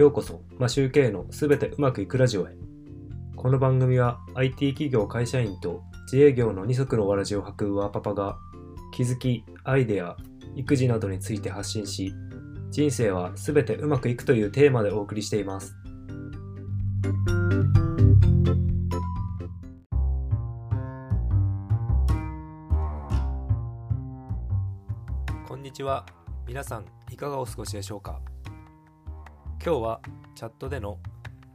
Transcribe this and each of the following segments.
ようこそ、マシューケイのすべてうまくいくラジオへ。この番組は IT 企業会社員と自営業の二足のわらじを履くワーパパが気づき、アイデア、育児などについて発信し、人生はすべてうまくいくというテーマでお送りしています。こんにちは。皆さん、いかがお過ごしでしょうか？今日はチャットでの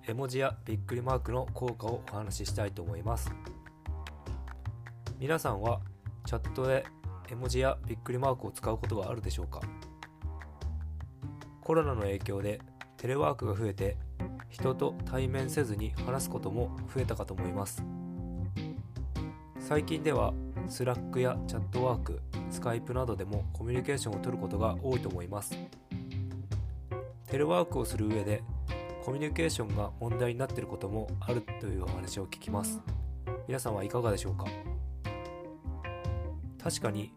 絵文字やびっくりマークの効果をお話ししたいと思います。皆さんはチャットで絵文字やびっくりマークを使うことがあるでしょうか？コロナの影響でテレワークが増えて人と対面せずに話すことも増えたかと思います。最近ではスラックやチャットワークスカイプなどでもコミュニケーションをとることが多いと思います。テレワークをする上でコミュニケーションが問題になっていることもあるというお話を聞きます。皆さんはいかがでしょうか？確かに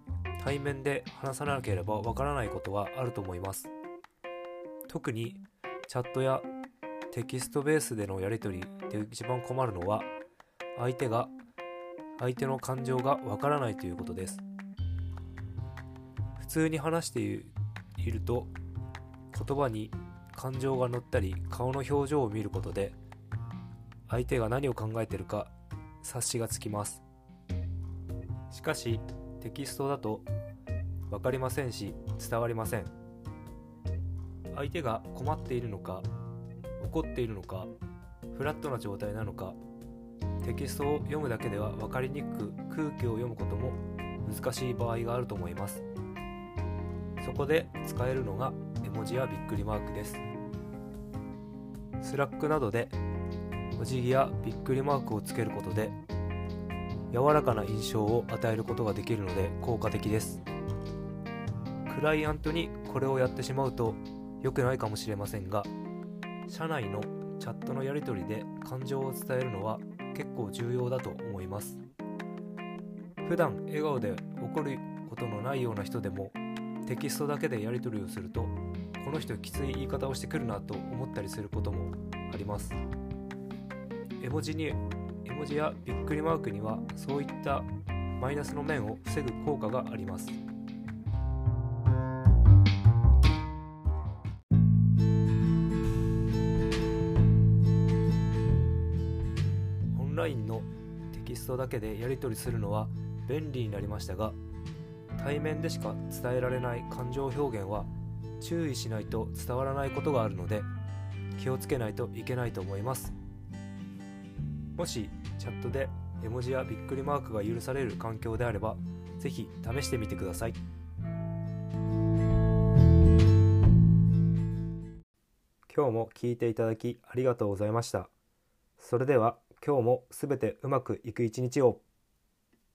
対面で話さなければわからないことはあると思います。特にチャットやテキストベースでのやり取りで一番困るのは相手が相手の感情がわからないということです。普通に話していると言葉に感情が乗ったり顔の表情を見ることで相手が何を考えているか察しがつきます。しかしテキストだと分かりませんし伝わりません。相手が困っているのか怒っているのかフラットな状態なのかテキストを読むだけでは分かりにくく空気を読むことも難しい場合があると思います。そこで使えるのが絵文字やびっくりマークです。スラックなどでお辞儀やびっくりマークをつけることで柔らかな印象を与えることができるので効果的です。クライアントにこれをやってしまうと良くないかもしれませんが社内のチャットのやり取りで感情を伝えるのは結構重要だと思います。普段笑顔で怒ることのないような人でもテキストだけでやり取りをするとこの人きつい言い方をしてくるなと思ったりすることもあります。絵文字に絵文字やびっくりマークにはそういったマイナスの面を防ぐ効果があります。オンラインのテキストだけでやり取りするのは便利になりましたが対面でしか伝えられない感情表現は注意しないと伝わらないことがあるので気をつけないといけないと思います。もしチャットで絵文字やびっくりマークが許される環境であればぜひ試してみてください。今日も聞いていただきありがとうございました。それでは今日もすべてうまくいく一日を。